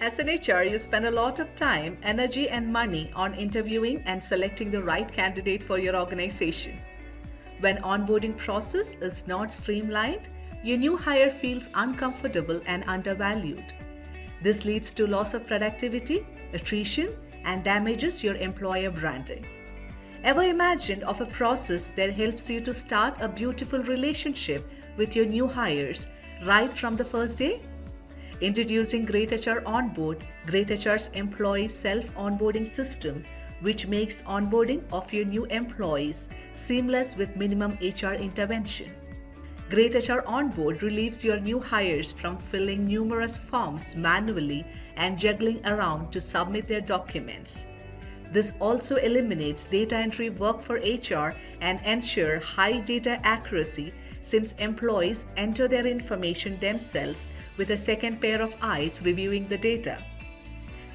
As an HR, you spend a lot of time, energy, and money on interviewing and selecting the right candidate for your organization. When onboarding process is not streamlined, your new hire feels uncomfortable and undervalued. This leads to loss of productivity, attrition, and damages your employer branding. Ever imagined of a process that helps you to start a beautiful relationship with your new hires right from the first day? Introducing greytHR Onboard, greytHR's employee self-onboarding system, which makes onboarding of your new employees seamless with minimum HR intervention. greytHR Onboard relieves your new hires from filling numerous forms manually and juggling around to submit their documents. This also eliminates data entry work for HR and ensure high data accuracy since employees enter their information themselves with a second pair of eyes reviewing the data.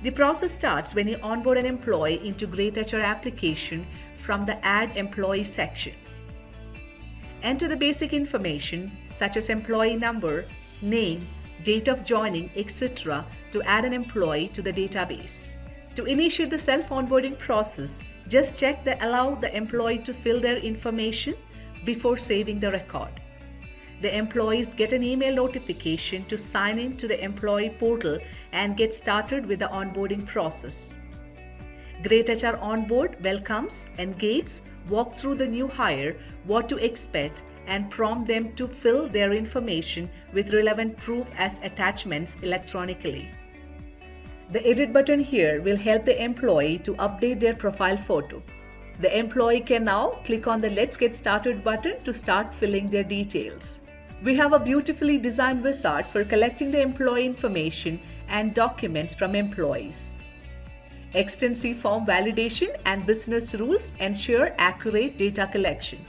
The process starts when you onboard an employee into greytHR application from the Add Employee section. Enter the basic information such as employee number, name, date of joining, etc. to add an employee to the database. To initiate the self-onboarding process, just check the allow the employee to fill their information before saving the record the employees get an email notification to sign in to the employee portal and get started with the onboarding process. greytHR Onboard welcomes, engages, walk through the new hire, what to expect, and prompt them to fill their information with relevant proof as attachments electronically. The edit button here will help the employee to update their profile photo. The employee can now click on the Let's Get Started button to start filling their details. We have a beautifully designed wizard for collecting the employee information and documents from employees. Extensive form validation and business rules ensure accurate data collection.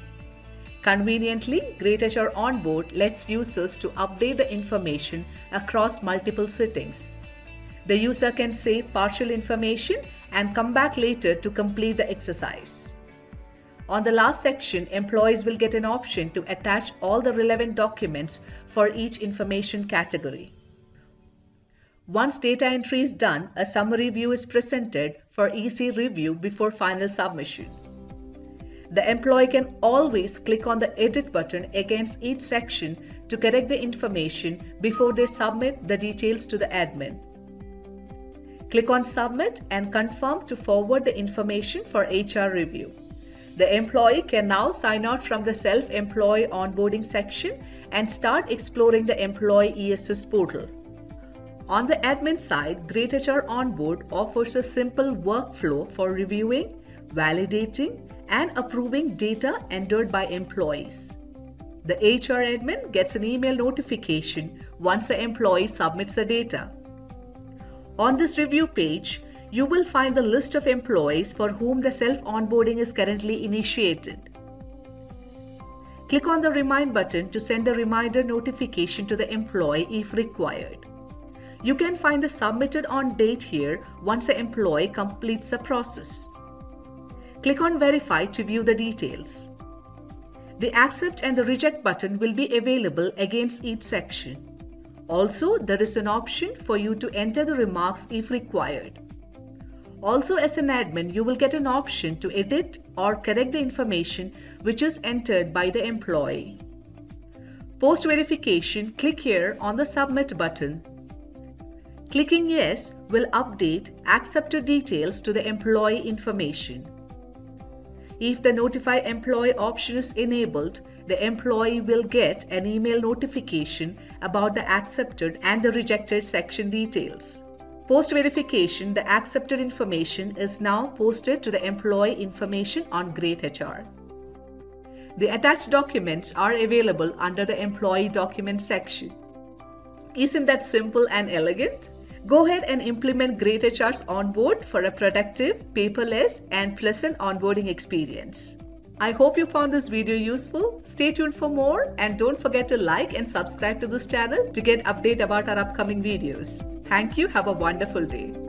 Conveniently, greytHR Onboard lets users to update the information across multiple settings. The user can save partial information and come back later to complete the exercise. On the last section, employees will get an option to attach all the relevant documents for each information category. Once data entry is done, a summary view is presented for easy review before final submission. The employee can always click on the edit button against each section to correct the information before they submit the details to the admin. Click on submit and confirm to forward the information for HR review. The employee can now sign out from the self-employee onboarding section and start exploring the employee ESS portal. On the admin side, greytHR Onboard offers a simple workflow for reviewing, validating, and approving data entered by employees. The HR admin gets an email notification once the employee submits the data. On this review page, you will find the list of employees for whom the self-onboarding is currently initiated. Click on the Remind button to send a reminder notification to the employee if required. You can find the submitted on date here once the employee completes the process. Click on Verify to view the details. The Accept and the Reject button will be available against each section. Also, there is an option for you to enter the remarks if required. Also as an admin, you will get an option to edit or correct the information which is entered by the employee. Post verification, click here on the submit button. Clicking yes will update accepted details to the employee information. If the notify employee option is enabled, the employee will get an email notification about the accepted and the rejected section details. Post verification, the accepted information is now posted to the employee information on greytHR. The attached documents are available under the employee document section. Isn't that simple and elegant? Go ahead and implement greytHR's onboard for a productive, paperless, and pleasant onboarding experience. I hope you found this video useful. Stay tuned for more and don't forget to like and subscribe to this channel to get update about our upcoming videos. Thank you. Have a wonderful day.